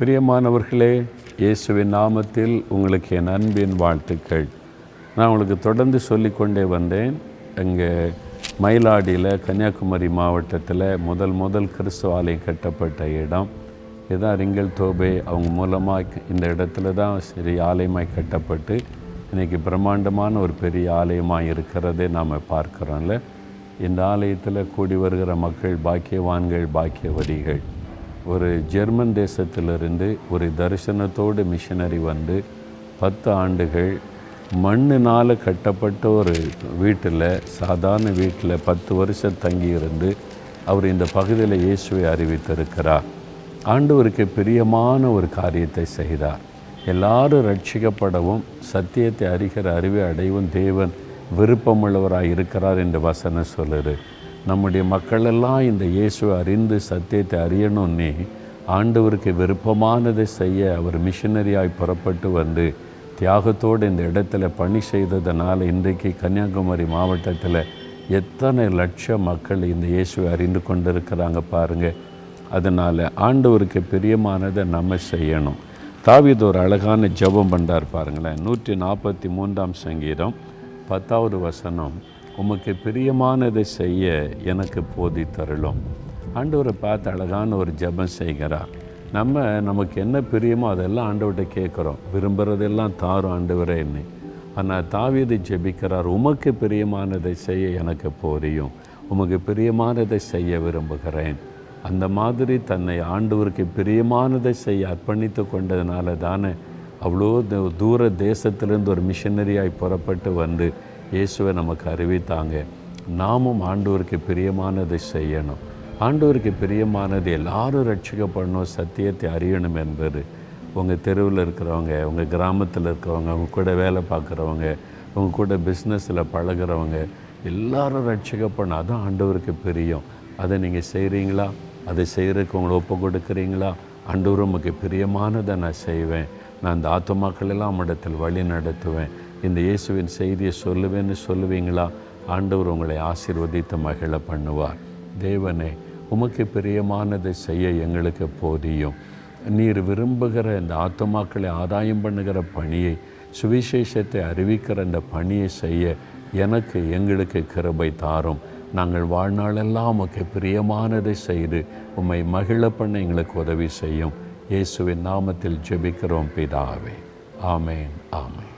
பிரியமானவர்களே இயேசுவின் நாமத்தில் உங்களுக்கு என் அன்பின் வாழ்த்துக்கள். நான் உங்களுக்கு தொடர்ந்து சொல்லிக்கொண்டே வந்தேன். அங்கே மயிலாடியில் கன்னியாகுமரி மாவட்டத்தில் முதல் முதல் கிறிஸ்துவ ஆலயம் கட்டப்பட்ட இடம். இதுதான் ரிங்கல் தோபே. அவங்க மூலமாக இந்த இடத்துல தான் சரி ஆலயமாய் கட்டப்பட்டு இன்றைக்கி பிரம்மாண்டமான ஒரு பெரிய ஆலயமாக இருக்கிறதே நாம் பார்க்குறோம்ல. இந்த ஆலயத்தில் கூடி வருகிற மக்கள் பாக்கியவான்கள் பாக்கியவதிகள் ஒரு ஜெர்மன் தேசத்திலிருந்து ஒரு தரிசனத்தோடு மிஷினரி வந்து பத்து ஆண்டுகள் மண்ணினால் கட்டப்பட்ட ஒரு வீட்டில் சாதாரண வீட்டில் பத்து வருஷம் தங்கியிருந்து அவர் இந்த பகுதியில் இயேசுவை அறிவித்திருக்கிறார். ஆண்டவருக்கு பிரியமான ஒரு காரியத்தை செய்தார். எல்லாரும் ரட்சிக்கப்படவும் சத்தியத்தை அறிகிற அறிவை அடையவும் தேவன் விருப்பமுள்ளவராக இருக்கிறார் என்று வசனம் சொல்லுது. நம்முடைய மக்களெல்லாம் இந்த இயேசுவை அறிந்து சத்தியத்தை அறியணும்னே ஆண்டவருக்கு விருப்பமானதை செய்ய அவர் மிஷினரியாய் புறப்பட்டு வந்து தியாகத்தோடு இந்த இடத்துல பணி செய்ததனால் இன்றைக்கு கன்னியாகுமரி மாவட்டத்தில் எத்தனை லட்சம் மக்கள் இந்த இயேசுவை அறிந்து கொண்டிருக்கிறாங்க பாருங்கள் அதனால் ஆண்டவருக்கு பிரியமானதை நம்ம செய்யணும். தாவித ஒரு அழகான ஜெபம் பண்ணுறார் பாருங்களேன். நூற்றி நாற்பத்தி மூன்றாம் சங்கீதம் பத்தாவது வசனம். உமக்கு பிரியமானதை செய்ய எனக்கு போதி தருளும். ஆண்டவரை பார்த்து அழகான ஒரு ஜெபம் செய்கிறார். நம்ம நமக்கு என்ன பிரியமோ அதெல்லாம் ஆண்டவர்கிட்ட கேட்குறோம். விரும்புகிறதெல்லாம் தாரும் ஆண்டவரே என்னை. ஆனால் தாவீது ஜெபிக்கிறார் உமக்கு பிரியமானதை செய்ய எனக்கு போதியும். உமக்கு பிரியமானதை செய்ய விரும்புகிறேன். அந்த மாதிரி தன்னை ஆண்டவருக்கு பிரியமானதை செய்ய அர்ப்பணித்து கொண்டதுனால தானே அவ்வளோ தூர தேசத்திலிருந்து ஒரு மிஷனரியாய் புறப்பட்டு வந்து இயேசுவை நமக்கு அறிவித்தாங்க. நாமும் ஆண்டவருக்கு பிரியமானதை செய்யணும். ஆண்டவருக்கு பிரியமானது எல்லாரும் ரட்சிக்கப்படணும் சத்தியத்தை அறியணும் என்பது. உங்கள் தெருவில் இருக்கிறவங்க உங்கள் கிராமத்தில் இருக்கிறவங்க உங்கள் கூட வேலை பார்க்குறவங்க உங்கள் கூட பிஸ்னஸில் பழகுறவங்க எல்லாரும் ரட்சிக்கப்படணும். அதுதான் ஆண்டவருக்கு பிரியம். அதை நீங்கள் செய்கிறீங்களா அதை செய்கிறதுக்கு உங்களை ஒப்பு கொடுக்குறீங்களா? ஆண்டவர் உமக்கு பிரியமானதை நான் செய்வேன். நான் இந்த ஆத்துமாக்கள் எல்லாம் இடத்தில் வழி நடத்துவேன். இந்த இயேசுவின் செய்தியை சொல்லுவேன்னு சொல்லுவீங்களா? ஆண்டவர் உங்களை ஆசீர்வதித்து மகிழ பண்ணுவார். தேவனே உமக்கு பிரியமானதை செய்ய எங்களுக்கு போதியும். நீர் விரும்புகிற இந்த ஆத்துமாக்களை ஆதாயம் பண்ணுகிற பணியை சுவிசேஷத்தை அறிவிக்கிற இந்த பணியை செய்ய எனக்கு எங்களுக்கு கிருபை தாரும். நாங்கள் வாழ்நாளெல்லாம் உமக்கு பிரியமானதை செய்து உம்மை மகிழ பண்ண எங்களுக்கு உதவி செய்யும். இயேசுவின் நாமத்தில் ஜெபிக்கிறோம் பிதாவே. ஆமேன் ஆமேன்.